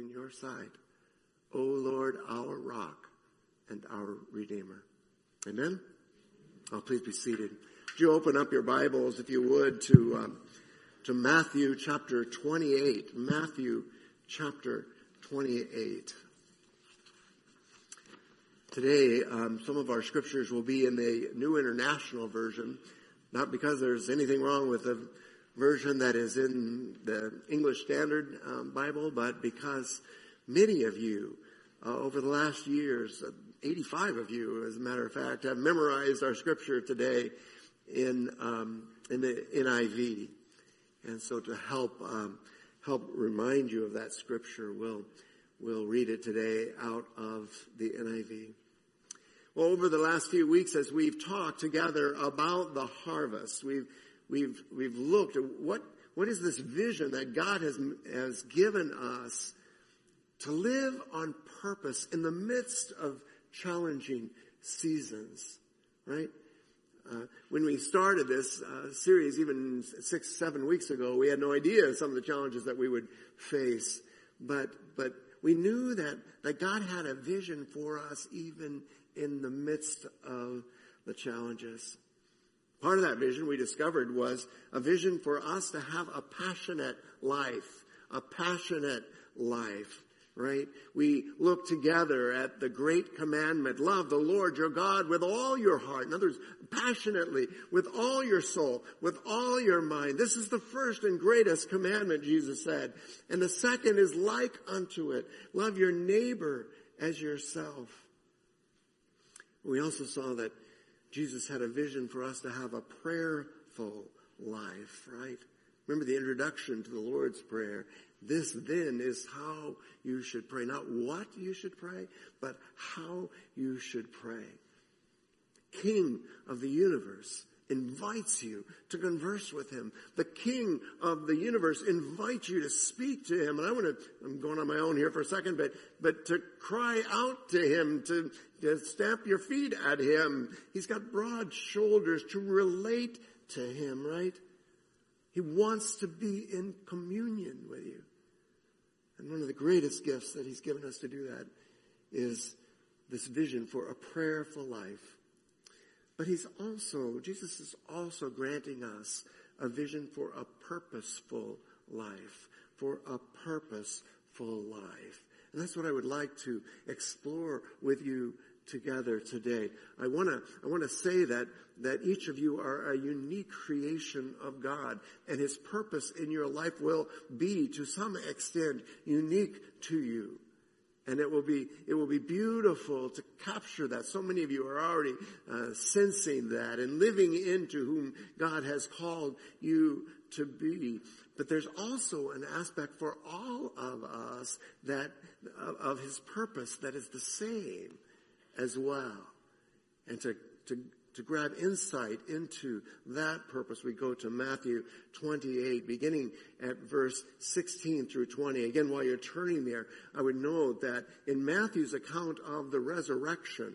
in your sight, O Lord, our rock and our redeemer. Amen? Oh, please be seated. Would you open up your Bibles, if you would, to, um, to Matthew chapter 28. Matthew chapter 28. Today, um, some of our scriptures will be in the New International Version, not because there's anything wrong with the version that is in the English Standard um, Bible, but because many of you uh, over the last years, uh, 85 of you, as a matter of fact, have memorized our scripture today in um, in the NIV, and so to help um, help remind you of that scripture, we'll we'll read it today out of the NIV. Well, over the last few weeks, as we've talked together about the harvest, we've we've we've looked at what what is this vision that God has has given us to live on purpose in the midst of challenging seasons, right? Uh, when we started this uh, series, even six, seven weeks ago, we had no idea some of the challenges that we would face, but but we knew that that God had a vision for us even in the midst of the challenges. Part of that vision we discovered was a vision for us to have a passionate life, a passionate life right? We look together at the great commandment, love the Lord your God with all your heart. In other words, passionately, with all your soul, with all your mind. This is the first and greatest commandment, Jesus said. And the second is like unto it. Love your neighbor as yourself. We also saw that Jesus had a vision for us to have a prayerful life, right? Remember the introduction to the Lord's Prayer. This then is how you should pray. Not what you should pray, but how you should pray. King of the universe invites you to converse with him. The king of the universe invites you to speak to him. And I want to, I'm going on my own here for a second, but, but to cry out to him, to, to stamp your feet at him. He's got broad shoulders to relate to him, right? He wants to be in communion with you. And one of the greatest gifts that he's given us to do that is this vision for a prayerful life. But he's also, Jesus is also granting us a vision for a purposeful life, for a purposeful life. And that's what I would like to explore with you together today. I want to I want to say that that each of you are a unique creation of God and his purpose in your life will be to some extent unique to you. And it will be, it will be beautiful to capture that. So many of you are already uh, sensing that and living into whom God has called you to be. But there's also an aspect for all of us that, of, his purpose that is the same as well. And to, to, to grab insight into that purpose, we go to Matthew 28, beginning at verse 16 through 20. Again, while you're turning there, I would note that in Matthew's account of the resurrection,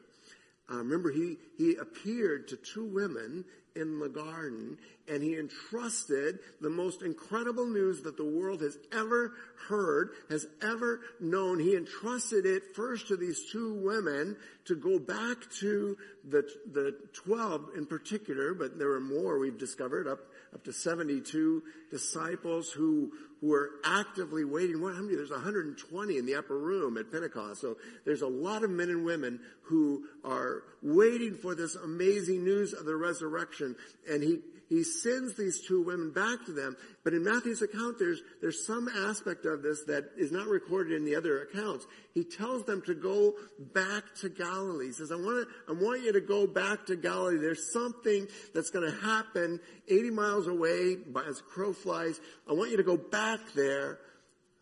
uh, remember he, he appeared to two women in the garden and he entrusted the most incredible news that the world has ever heard, has ever known. He entrusted it first to these two women to go back to the, the 12 in particular, but there are more we've discovered, up, up to 72 disciples who, who are actively waiting. How many? There's 120 in the upper room at Pentecost. So there's a lot of men and women who are waiting for this amazing news of the resurrection. And he, he sends these two women back to them. But in Matthew's account, there's, there's some aspect of this that is not recorded in the other accounts. He tells them to go back to Galilee. He says, I want to, I want you to go back to Galilee. There's something that's going to happen 80 miles away as crow flies. I want you to go back there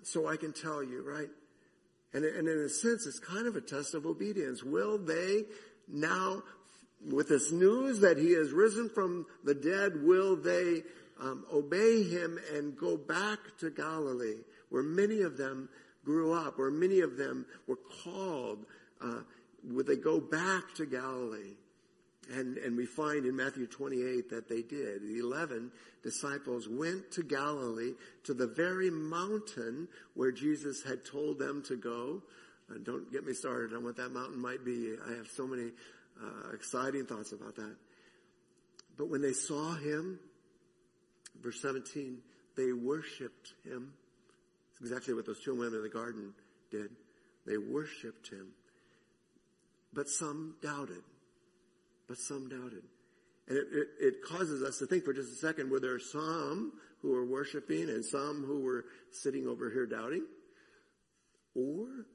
so I can tell you, right? And, and in a sense, it's kind of a test of obedience. Will they now with this news that he has risen from the dead, will they um, obey him and go back to Galilee, where many of them grew up, where many of them were called? Uh, would they go back to Galilee? And, and we find in Matthew 28 that they did. The 11 disciples went to Galilee to the very mountain where Jesus had told them to go. And don't get me started on what that mountain might be. I have so many uh, exciting thoughts about that. But when they saw him, verse 17, they worshiped him. It's exactly what those two women in the garden did. They worshiped him. But some doubted but some doubted. And it, it, it, causes us to think for just a second, were there some who were worshiping and some who were sitting over here doubting? Or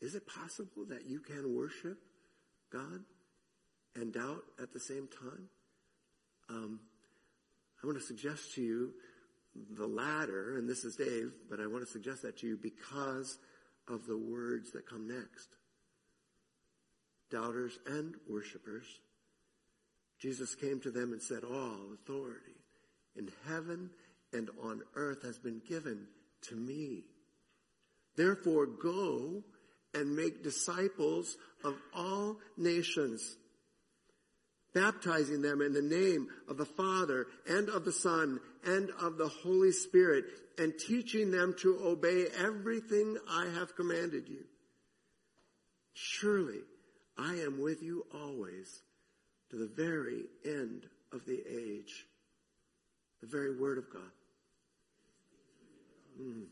is it possible that you can worship God and doubt at the same time? Um, I want to suggest to you the latter, and this is Dave, but I want to suggest that to you because of the words that come next doubters and worshippers, Jesus came to them and said, All authority in heaven and on earth has been given to me. Therefore, go and make disciples of all nations, baptizing them in the name of the Father and of the Son and of the Holy Spirit, and teaching them to obey everything I have commanded you. Surely, I am with you always to the very end of the age. The very word of God. Mm,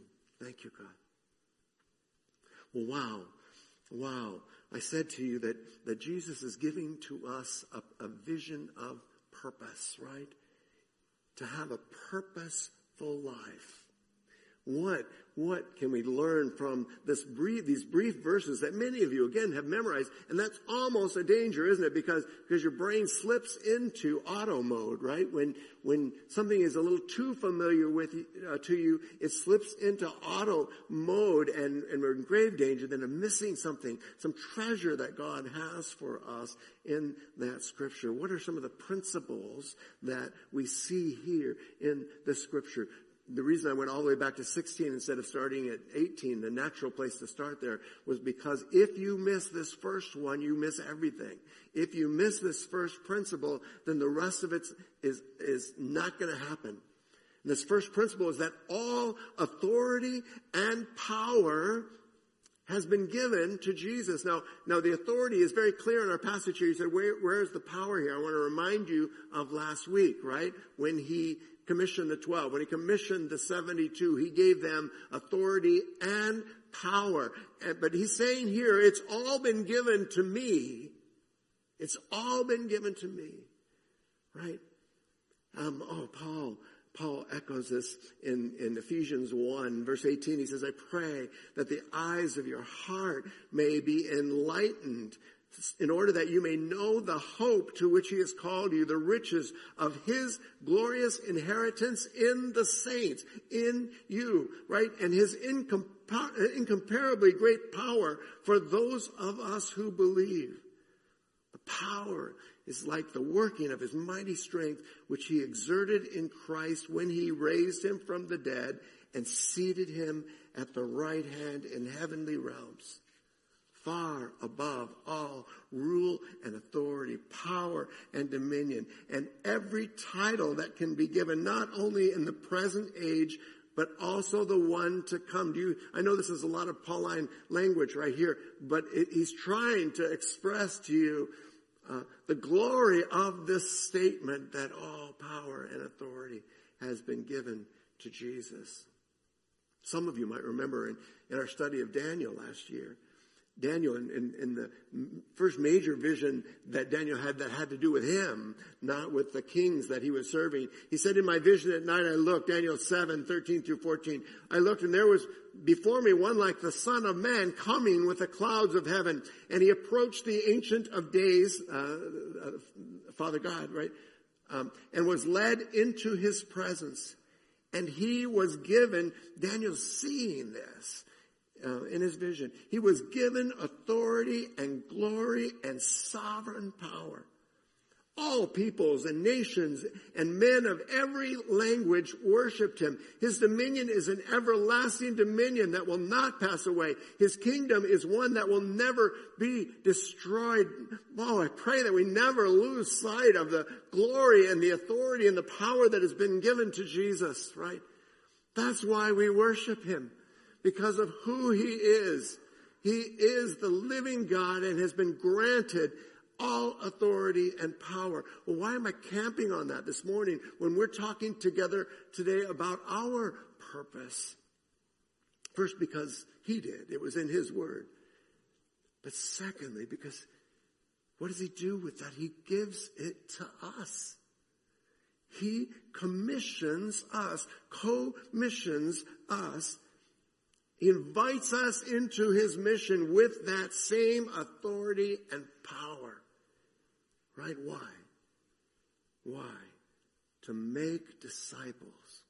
thank you, God. Well, wow. Wow. I said to you that, that Jesus is giving to us a, a vision of purpose, right? To have a purposeful life. What, what can we learn from this brief, these brief verses that many of you, again, have memorized? And that's almost a danger, isn't it? Because, because your brain slips into auto mode, right? When, when something is a little too familiar with, uh, to you, it slips into auto mode and, and we're in grave danger then of missing something, some treasure that God has for us in that scripture. What are some of the principles that we see here in the scripture? The reason I went all the way back to 16 instead of starting at 18, the natural place to start there, was because if you miss this first one, you miss everything. If you miss this first principle, then the rest of it is, is not going to happen. And this first principle is that all authority and power has been given to Jesus. Now, now the authority is very clear in our passage here. He said, where, where is the power here? I want to remind you of last week, right? When he commissioned the 12, when he commissioned the 72, he gave them authority and power. But he's saying here, it's all been given to me. It's all been given to me. Right? Um, oh, Paul, Paul echoes this in, in Ephesians 1 verse 18. He says, I pray that the eyes of your heart may be enlightened in order that you may know the hope to which he has called you, the riches of his glorious inheritance in the saints, in you, right? And his incomparably great power for those of us who believe. The power is like the working of his mighty strength, which he exerted in Christ when he raised him from the dead and seated him at the right hand in heavenly realms far above all rule and authority, power and dominion, and every title that can be given not only in the present age, but also the one to come. Do you, I know this is a lot of Pauline language right here, but it, he's trying to express to you uh, the glory of this statement that all power and authority has been given to Jesus. Some of you might remember in, in our study of Daniel last year, Daniel in, in, in, the first major vision that Daniel had that had to do with him, not with the kings that he was serving. He said, in my vision at night I looked, Daniel 7, 13 through 14, I looked and there was before me one like the son of man coming with the clouds of heaven. And he approached the ancient of days, uh, uh, Father God, right? Um, and was led into his presence. And he was given, Daniel seeing this, uh, in his vision. He was given authority and glory and sovereign power. All peoples and nations and men of every language worshiped him. His dominion is an everlasting dominion that will not pass away. His kingdom is one that will never be destroyed. Oh, I pray that we never lose sight of the glory and the authority and the power that has been given to Jesus, right? That's why we worship him. Because of who he is. He is the living God and has been granted all authority and power. Well, why am I camping on that this morning when we're talking together today about our purpose? First, because he did. It was in his word. But secondly, because what does he do with that? He gives it to us. He commissions us, co-missions us. Invites us into his mission with that same authority and power. Right? Why? Why? To make disciples.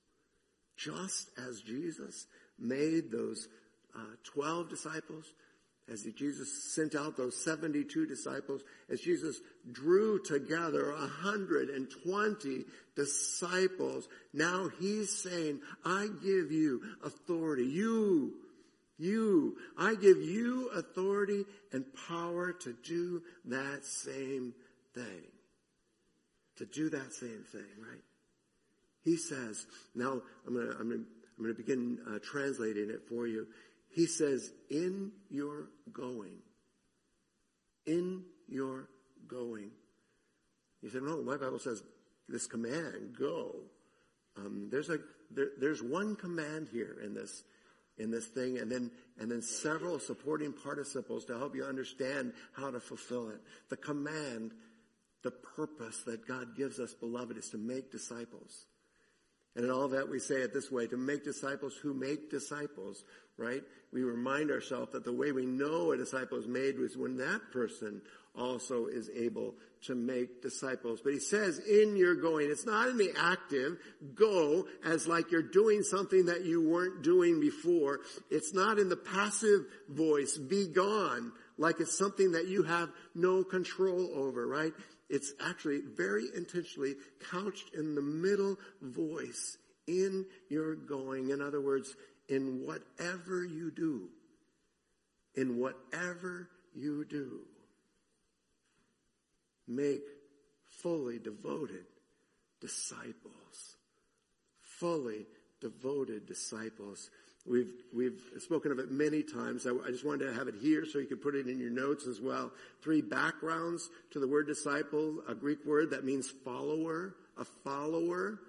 Just as Jesus made those uh, 12 disciples, as Jesus sent out those 72 disciples, as Jesus drew together 120 disciples, now he's saying, I give you authority. You, you, I give you authority and power to do that same thing. To do that same thing, right? He says, now I'm gonna, I'm gonna, I'm gonna begin uh, translating it for you. He says, in your going, in your going. He said, no, my Bible says this command, go. Um, there's a, there, there's one command here in this, in this thing and then, and then several supporting participles to help you understand how to fulfill it. The command the purpose that God gives us, beloved, is to make disciples. And in all that we say it this way, to make disciples who make disciples, right? We remind ourselves that the way we know a disciple is made was when that person also is able to make disciples. But he says, in your going, it's not in the active, go as like you're doing something that you weren't doing before. It's not in the passive voice, be gone, like it's something that you have no control over, right? It's actually very intentionally couched in the middle voice in your going. In other words, in whatever you do, in whatever you do, make fully devoted disciples. Fully devoted disciples. We've, we've spoken of it many times. I, I, just wanted to have it here so you could put it in your notes as well. Three backgrounds to the word disciple, a Greek word that means follower, a follower.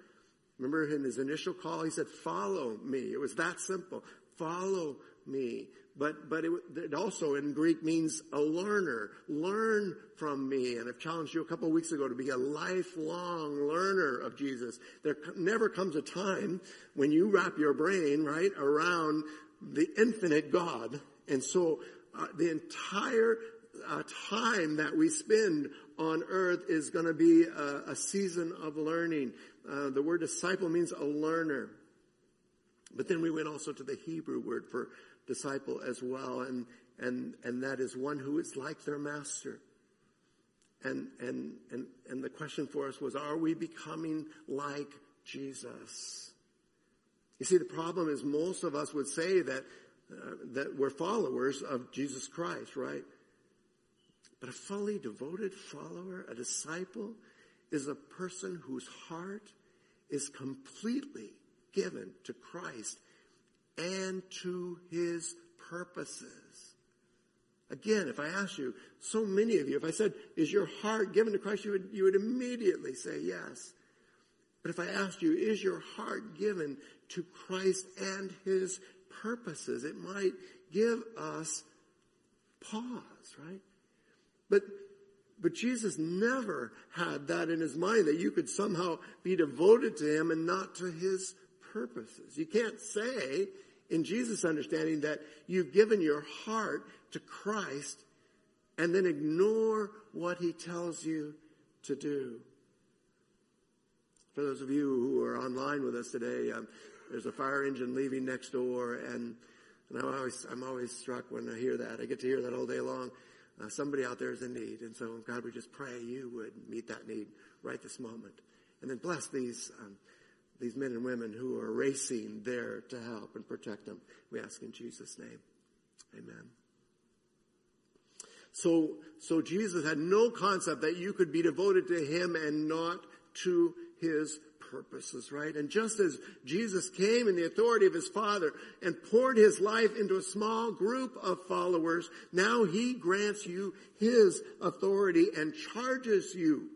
Remember in his initial call, he said, follow me. It was that simple. Follow me. But, but it, it, also in Greek means a learner. Learn from me. And I've challenged you a couple of weeks ago to be a lifelong learner of Jesus. There never comes a time when you wrap your brain, right, around the infinite God. And so uh, the entire uh, time that we spend on earth is going to be a, a, season of learning. Uh, the word disciple means a learner. But then we went also to the Hebrew word for disciple as well, and and and that is one who is like their master. And and and and the question for us was, are we becoming like Jesus? You see, the problem is most of us would say that uh, that we're followers of Jesus Christ, right? But a fully devoted follower, a disciple, is a person whose heart is completely given to Christ and to his purposes. Again, if I asked you, so many of you, if I said, is your heart given to Christ, you would, you would immediately say yes. But if I asked you, is your heart given to Christ and his purposes, it might give us pause, right? But, but Jesus never had that in his mind that you could somehow be devoted to him and not to his purposes. You can't say in Jesus' understanding that you've given your heart to Christ and then ignore what he tells you to do. For those of you who are online with us today, um, there's a fire engine leaving next door, and, and I'm always I'm always struck when I hear that. I get to hear that all day long. uh, somebody out there is in need. And so, God, we just pray you would meet that need right this moment. And then bless these, um, these men and women who are racing there to help and protect them. We ask in Jesus' name. Amen. So, so Jesus had no concept that you could be devoted to him and not to his purposes, right? And just as Jesus came in the authority of his Father and poured his life into a small group of followers, now he grants you his authority and charges you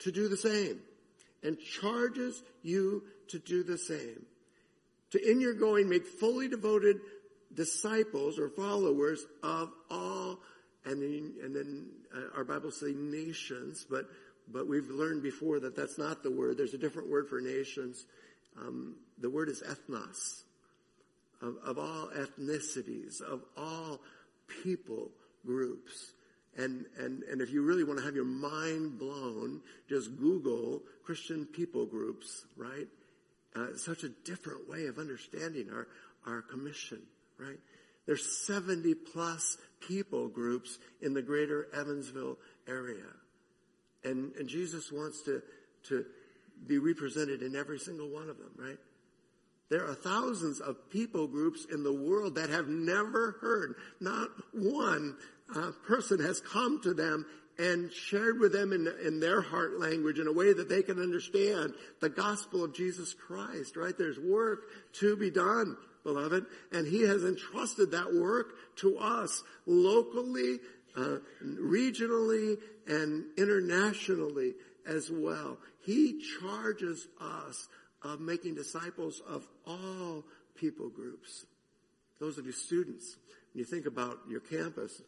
to do the same. And charges you to do the same. To in your going make fully devoted disciples or followers of all, and then, and then uh, our Bible say nations, but but we've learned before that that's not the word. There's a different word for nations. Um, the word is ethnos, of, of all ethnicities, of all people groups. And, and, and if you really want to have your mind blown, just Google Christian people groups, right? Uh, such a different way of understanding our, our commission, right? There's 70 plus people groups in the greater Evansville area. And, and Jesus wants to, to be represented in every single one of them, right? There are thousands of people groups in the world that have never heard. Not one uh, person has come to them and shared with them in, in their heart language in a way that they can understand the gospel of Jesus Christ, right? There's work to be done, beloved, and He has entrusted that work to us locally uh, regionally and internationally as well. He charges us of making disciples of all people groups. Those of you students, when you think about your campus,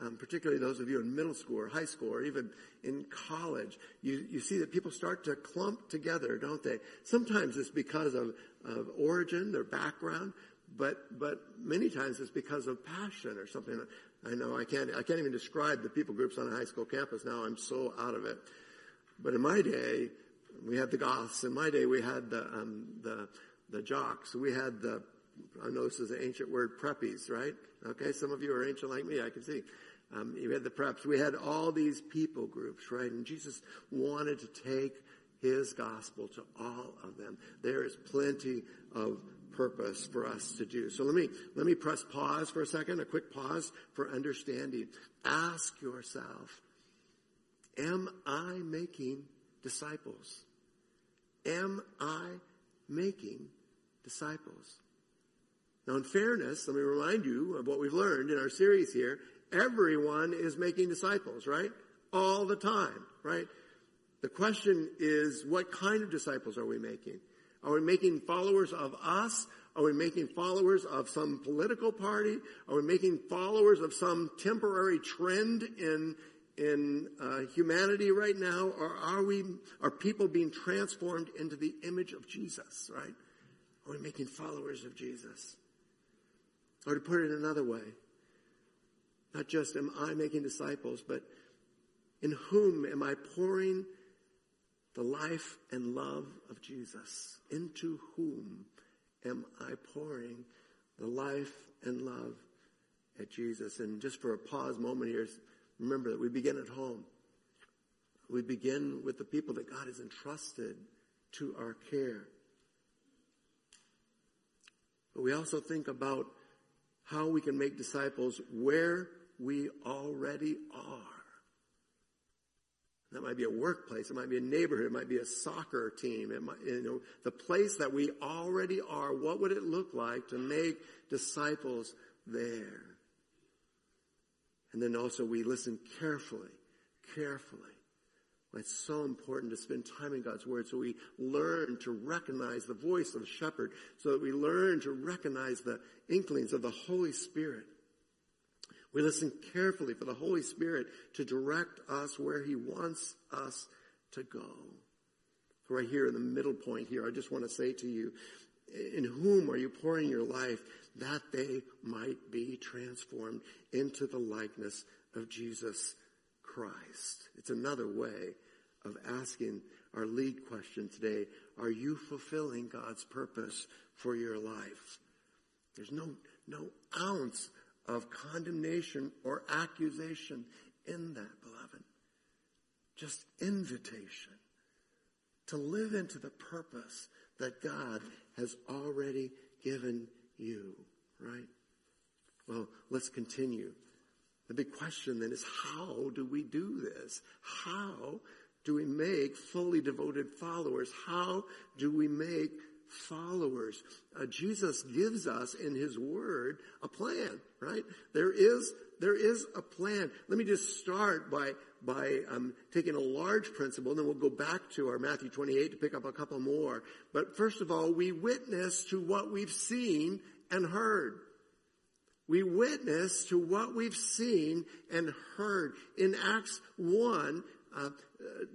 um, particularly those of you in middle school or high school or even in college, you, you see that people start to clump together, don't they? Sometimes it's because of, of origin, their background, but, but many times it's because of passion or something. I know I can't, I can't even describe the people groups on a high school campus now. I'm so out of it. But in my day, we had the Goths. In my day, we had the, um, the, the jocks. We had the, I know this is an ancient word, preppies, right? Okay, some of you are ancient like me, I can see. Um, you had the preps. We had all these people groups, right? And Jesus wanted to take his gospel to all of them. There is plenty of purpose for us to do. So let me, let me press pause for a second, a quick pause for understanding. Ask yourself, am I making disciples? Am I making disciples? Now in fairness, let me remind you of what we've learned in our series here. Everyone is making disciples, right? All the time, right? The question is, what kind of disciples are we making? Are we making followers of us? Are we making followers of some political party? Are we making followers of some temporary trend in in uh, humanity right now, or are we are people being transformed into the image of Jesus? Right? Are we making followers of Jesus? Or to put it another way, not just am I making disciples, but in whom am I pouring the life and love of Jesus, into whom am I pouring the life and love at Jesus? And just for a pause moment here, remember that we begin at home. We begin with the people that God has entrusted to our care. But we also think about how we can make disciples where we already are. That might be a workplace. It might be a neighborhood. It might be a soccer team. It might, you know, the place that we already are. What would it look like to make disciples there? And then also we listen carefully, carefully. It's so important to spend time in God's Word so we learn to recognize the voice of the shepherd, so that we learn to recognize the inklings of the Holy Spirit. We listen carefully for the Holy Spirit to direct us where He wants us to go. Right here in the middle point here, I just want to say to you, in whom are you pouring your life that they might be transformed into the likeness of Jesus Christ? It's another way of asking our lead question today. Are you fulfilling God's purpose for your life? There's no, no ounce of condemnation or accusation in that, beloved. Just invitation to live into the purpose that God has already given you, right? Well, let's continue. The big question then is how do we do this? How do we make fully devoted followers? How do we make followers? Uh, Jesus gives us in His Word a plan, right? There is there is a plan. Let me just start by by um, taking a large principle, and then we'll go back to our Matthew 28 to pick up a couple more. But first of all, we witness to what we've seen and heard. We witness to what we've seen and heard. In Acts 1, uh,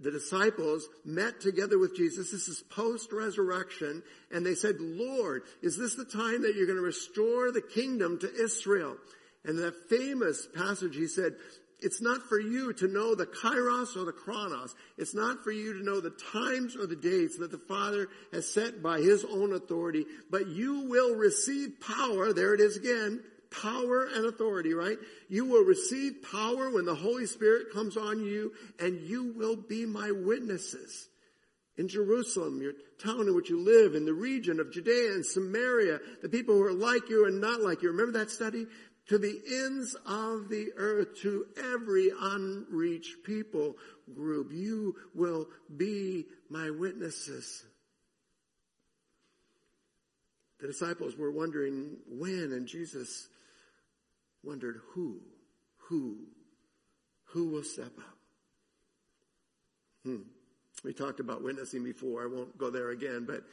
the disciples met together with Jesus. This is post resurrection. And they said, Lord, is this the time that you're going to restore the kingdom to Israel? And that famous passage, he said, it's not for you to know the kairos or the chronos. It's not for you to know the times or the dates that the Father has set by His own authority, but you will receive power. There it is again power and authority, right? You will receive power when the Holy Spirit comes on you and you will be my witnesses. In Jerusalem, your town in which you live, in the region of Judea and Samaria, the people who are like you and not like you. Remember that study? To the ends of the earth, to every unreached people group. You will be my witnesses. The disciples were wondering when, and Jesus wondered who, who, who will step up? Hmm. We talked about witnessing before. I won't go there again, but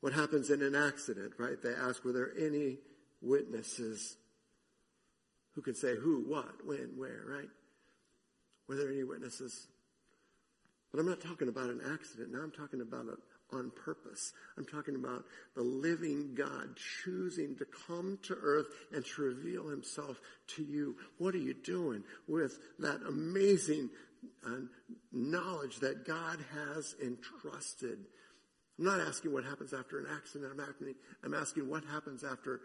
what happens in an accident, right? They ask, were there any witnesses who can say who, what, when, where, right? Were there any witnesses? But I'm not talking about an accident. Now I'm talking about a, on purpose. I'm talking about the living God choosing to come to earth and to reveal himself to you. What are you doing with that amazing uh, knowledge that God has entrusted? I'm not asking what happens after an accident. I'm asking, I'm asking what happens after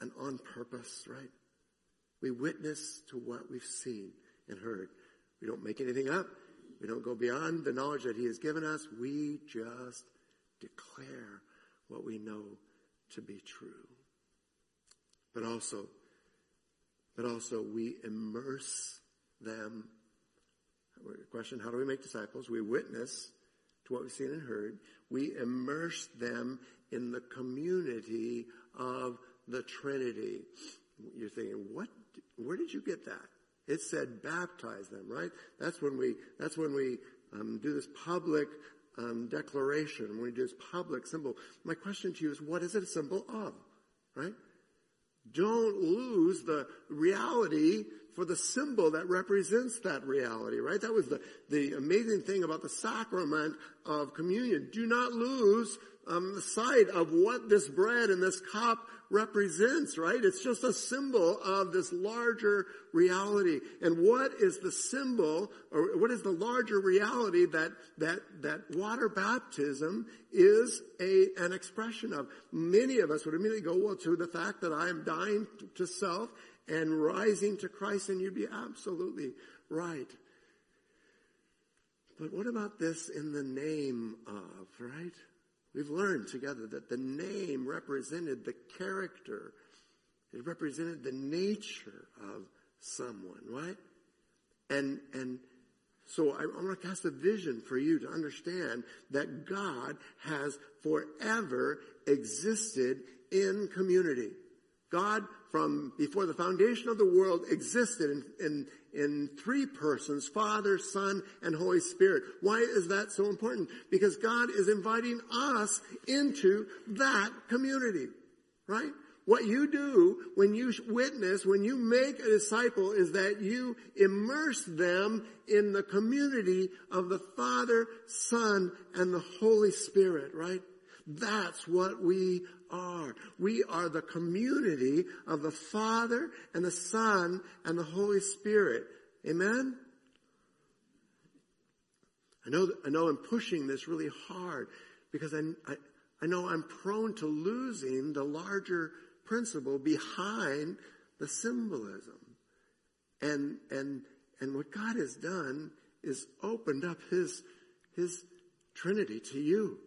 an on purpose, right? We witness to what we've seen and heard. We don't make anything up. We don't go beyond the knowledge that He has given us. We just declare what we know to be true. But also, but also we immerse them. Question, how do we make disciples? We witness to what we've seen and heard. We immerse them in the community of the Trinity. You're thinking, what, where did you get that? It said baptize them, right? That's when we, that's when we um, do this public um, declaration, when we do this public symbol. My question to you is, what is it a symbol of, right? Don't lose the reality for the symbol that represents that reality, right? That was the, the amazing thing about the sacrament of communion. Do not lose um, the sight of what this bread and this cup represents, right? It's just a symbol of this larger reality. And what is the symbol, or what is the larger reality that, that, that water baptism is a, an expression of? Many of us would immediately go, well, to the fact that I am dying to self and rising to Christ, and you'd be absolutely right. But what about this in the name of, right? We've learned together that the name represented the character. It represented the nature of someone, right? And, and so I, I want to cast a vision for you to understand that God has forever existed in community. God, from before the foundation of the world, existed in, in, in three persons, Father, Son, and Holy Spirit. Why is that so important? Because God is inviting us into that community, right? What you do when you witness, when you make a disciple is that you immerse them in the community of the Father, Son, and the Holy Spirit, right? That's what we are. We are the community of the Father and the Son and the Holy Spirit. Amen? I know, I know I'm pushing this really hard because I, I, I know I'm prone to losing the larger principle behind the symbolism. And, and, and what God has done is opened up His, His Trinity to you.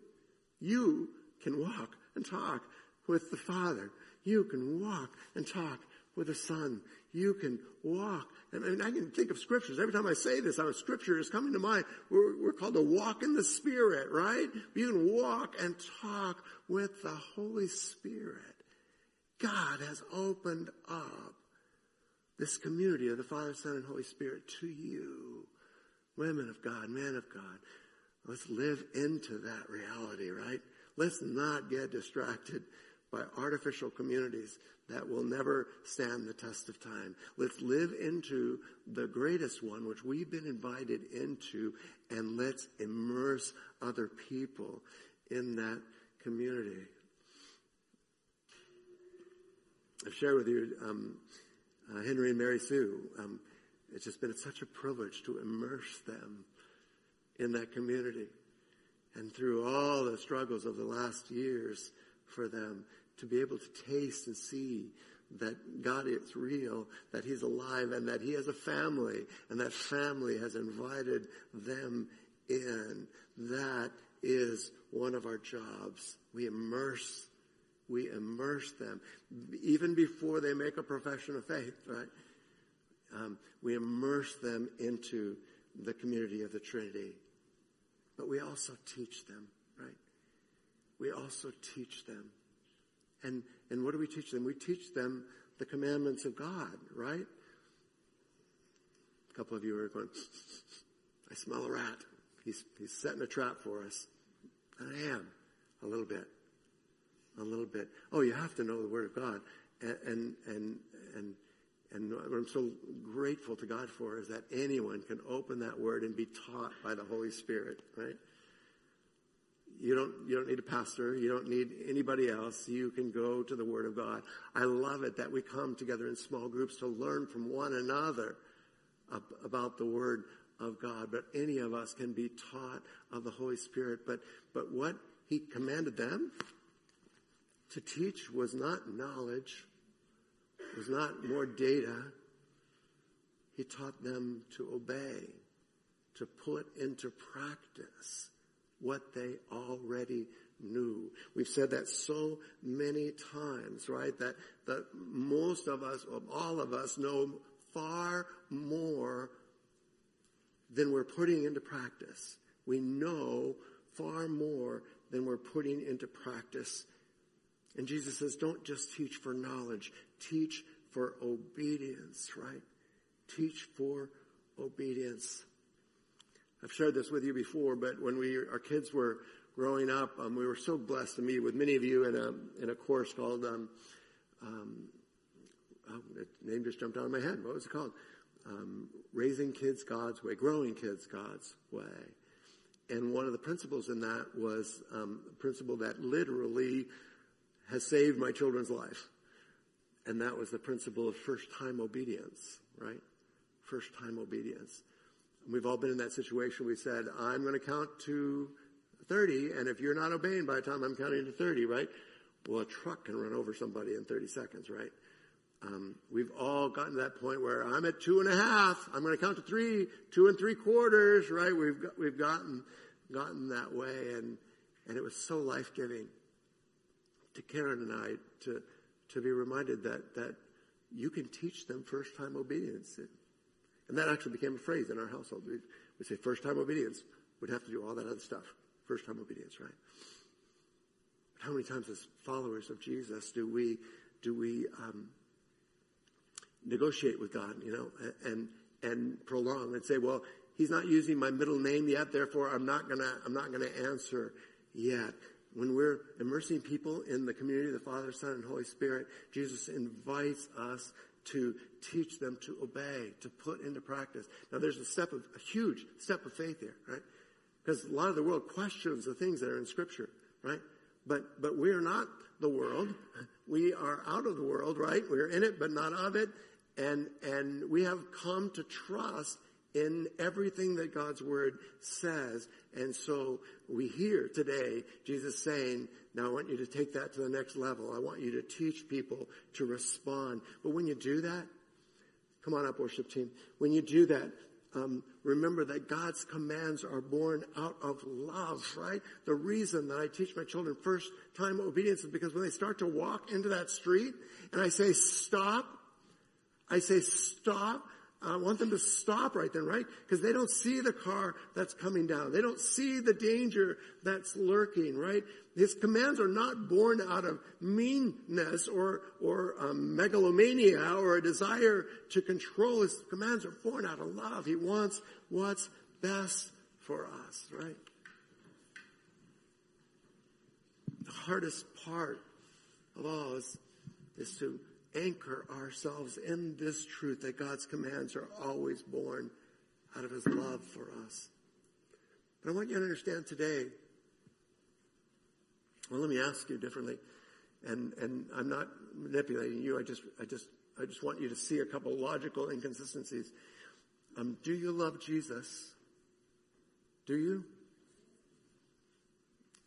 You can walk and talk with the Father. You can walk and talk with the Son. You can walk. And I mean, I can think of scriptures. Every time I say this, a scripture is coming to mind. We're, we're called to walk in the Spirit, right? You can walk and talk with the Holy Spirit. God has opened up this community of the Father, Son, and Holy Spirit to you. Women of God, men of God. Let's live into that reality, right? Let's not get distracted by artificial communities that will never stand the test of time. Let's live into the greatest one, which we've been invited into, and let's immerse other people in that community. I've shared with you um, uh, Henry and Mary Sue. Um, it's just been such a privilege to immerse them in that community. And through all the struggles of the last years for them, to be able to taste and see that God is real, that He's alive, and that He has a family, and that family has invited them in. That is one of our jobs. We immerse, we immerse them, even before they make a profession of faith, right? Um, we immerse them into the community of the Trinity. But we also teach them, right? We also teach them. And, and what do we teach them? We teach them the commandments of God, right? A couple of you are going, I smell a rat. He's, he's setting a trap for us. I am. A little bit. A little bit. Oh, you have to know the Word of God. And, and, and, and, and what I'm so grateful to God for is that anyone can open that Word and be taught by the Holy Spirit, right? You don't, you don't need a pastor. You don't need anybody else. You can go to the Word of God. I love it that we come together in small groups to learn from one another about the Word of God. But any of us can be taught of the Holy Spirit. But, but what He commanded them to teach was not knowledge, was not more data. He taught them to obey, to put into practice what they already knew. We've said that so many times, right? That, that most of us, all of us know far more than we're putting into practice. We know far more than we're putting into practice. And Jesus says, don't just teach for knowledge, teach for obedience, right? Teach for obedience. I've shared this with you before, but when we, our kids were growing up, um, we were so blessed to meet with many of you in a, in a course called, um, um, oh, the name just jumped out of my head. What was it called? Um, Raising Kids God's Way, Growing Kids God's Way. And one of the principles in that was um, a principle that literally has saved my children's life. And that was the principle of first time obedience, right? First time obedience. We've all been in that situation. We said, I'm going to count to 30, and if you're not obeying by the time I'm counting to 30, right? Well, a truck can run over somebody in 30 seconds, right? Um, we've all gotten to that point where I'm at two and a half. I'm going to count to three, two and three quarters, right? We've got, we've gotten gotten that way, and and it was so life giving to Karen and I to to be reminded that that you can teach them first time obedience. And that actually became a phrase in our household. We'd, we'd say first time obedience. We'd have to do all that other stuff. First time obedience, right? But how many times as followers of Jesus do we, do we, um, negotiate with God, you know, and, and prolong and say, well, he's not using my middle name yet, therefore I'm not gonna, I'm not gonna answer yet. When we're immersing people in the community of the Father, Son, and Holy Spirit, Jesus invites us to teach them to obey, to put into practice. Now there's a step of, a huge step of faith here, right? Because a lot of the world questions the things that are in scripture, right? But, but we are not the world. We are out of the world, right? We're in it, but not of it. And, and we have come to trust in everything that God's word says. And so we hear today Jesus saying, now I want you to take that to the next level. I want you to teach people to respond. But when you do that, come on up worship team. When you do that, um, remember that God's commands are born out of love, right? The reason that I teach my children first time obedience is because when they start to walk into that street and I say stop, I say stop, I want them to stop right then, right? Because they don't see the car that's coming down. They don't see the danger that's lurking, right? His commands are not born out of meanness or, or um, megalomania or a desire to control. His commands are born out of love. He wants what's best for us, right? The hardest part of all is, is to anchor ourselves in this truth that God's commands are always born out of His love for us. But I want you to understand today, well, let me ask you differently. And, and I'm not manipulating you. I just, I just, I just want you to see a couple logical inconsistencies. Um, do you love Jesus? Do you?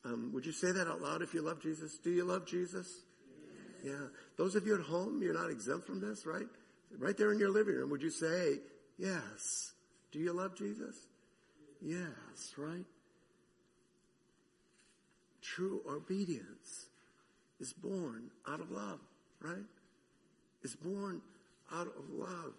Um, would you say that out loud if you love Jesus? Do you love Jesus? Yeah. Those of you at home, you're not exempt from this, right? Right there in your living room, would you say, yes? Do you love Jesus? Yes, right? True obedience is born out of love, right? Is born out of love.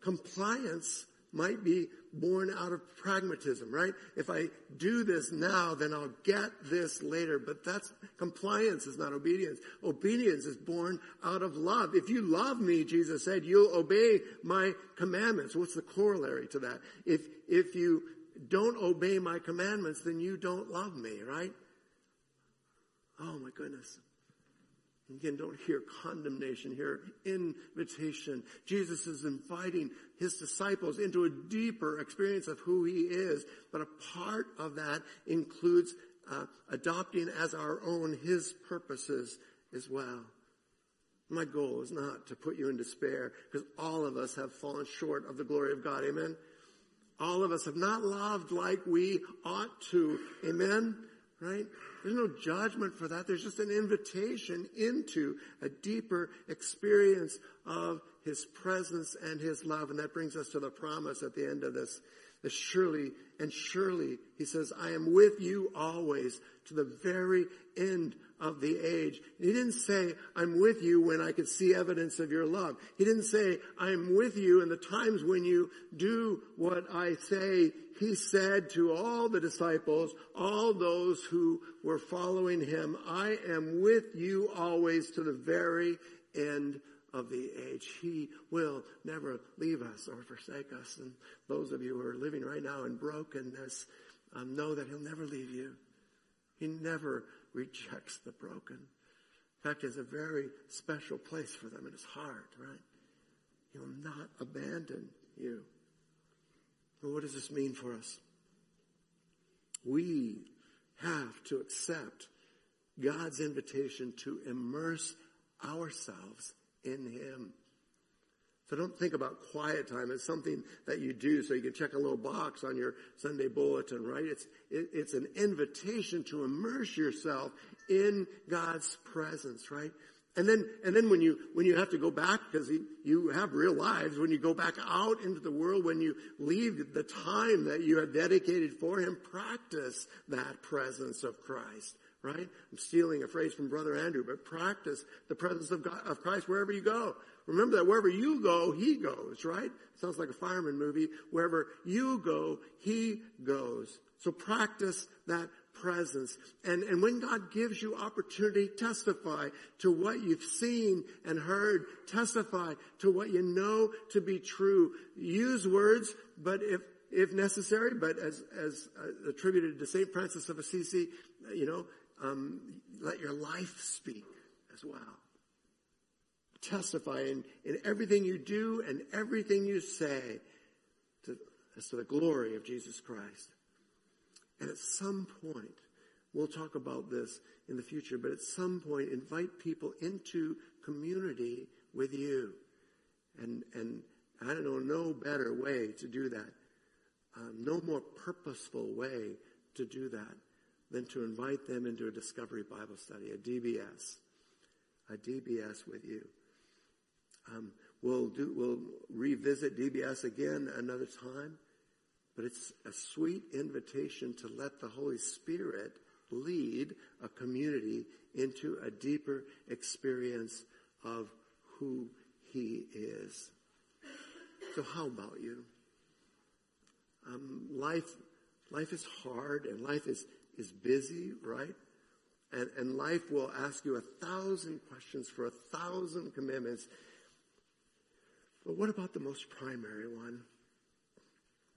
Compliance might be born out of pragmatism, right? If I do this now, then I'll get this later. But that's compliance is not obedience. Obedience is born out of love. If you love me, Jesus said, you'll obey my commandments. What's the corollary to that? If, if you don't obey my commandments, then you don't love me, right? Oh my goodness. Again, don't hear condemnation, hear invitation. Jesus is inviting his disciples into a deeper experience of who he is, but a part of that includes uh, adopting as our own his purposes as well. My goal is not to put you in despair because all of us have fallen short of the glory of God. Amen. All of us have not loved like we ought to. Amen. Right? There's no judgment for that. There's just an invitation into a deeper experience of His presence and His love. And that brings us to the promise at the end of this. That surely and surely, He says, I am with you always to the very end of the age. He didn't say, I'm with you when I could see evidence of your love. He didn't say, I'm with you in the times when you do what I say. He said to all the disciples, all those who were following him, I am with you always to the very end of the age. He will never leave us or forsake us. And those of you who are living right now in brokenness, um, know that he'll never leave you. He never rejects the broken. In fact, has a very special place for them in his heart, right? He will not abandon you. Well, what does this mean for us? We have to accept God's invitation to immerse ourselves in Him. So don't think about quiet time as something that you do so you can check a little box on your Sunday bulletin, right? It's, it, it's an invitation to immerse yourself in God's presence, right? And then, and then when you, when you have to go back, because you have real lives, when you go back out into the world, when you leave the time that you have dedicated for Him, practice that presence of Christ, right? I'm stealing a phrase from Brother Andrew, but practice the presence of God, of Christ wherever you go. Remember that wherever you go, He goes, right? Sounds like a fireman movie. Wherever you go, He goes. So practice that presence. And, and when God gives you opportunity, testify to what you've seen and heard. Testify to what you know to be true. Use words, but if, if necessary, but as, as uh, attributed to St. Francis of Assisi, you know, um, let your life speak as well. Testify in, in everything you do and everything you say to, as to the glory of Jesus Christ. And at some point, we'll talk about this in the future, but at some point, invite people into community with you. And, and, I don't know no better way to do that. Um, no more purposeful way to do that than to invite them into a Discovery Bible study, a DBS, a DBS with you. Um, we'll do, we'll revisit DBS again another time, but it's a sweet invitation to let the Holy Spirit lead a community into a deeper experience of who He is. So how about you? Um, life, life is hard and life is, is busy, right? And, and life will ask you a thousand questions for a thousand commitments. But what about the most primary one?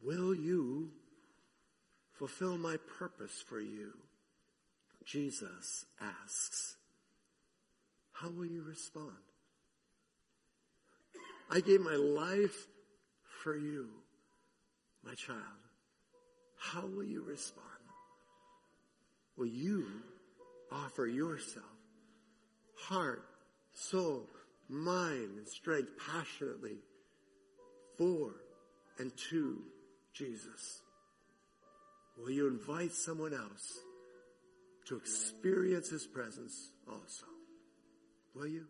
Will you fulfill my purpose for you? Jesus asks. How will you respond? I gave my life for you, my child. How will you respond? Will you offer yourself, heart, soul, mind, and strength passionately for and to Jesus? Will you invite someone else to experience His presence also? Will you?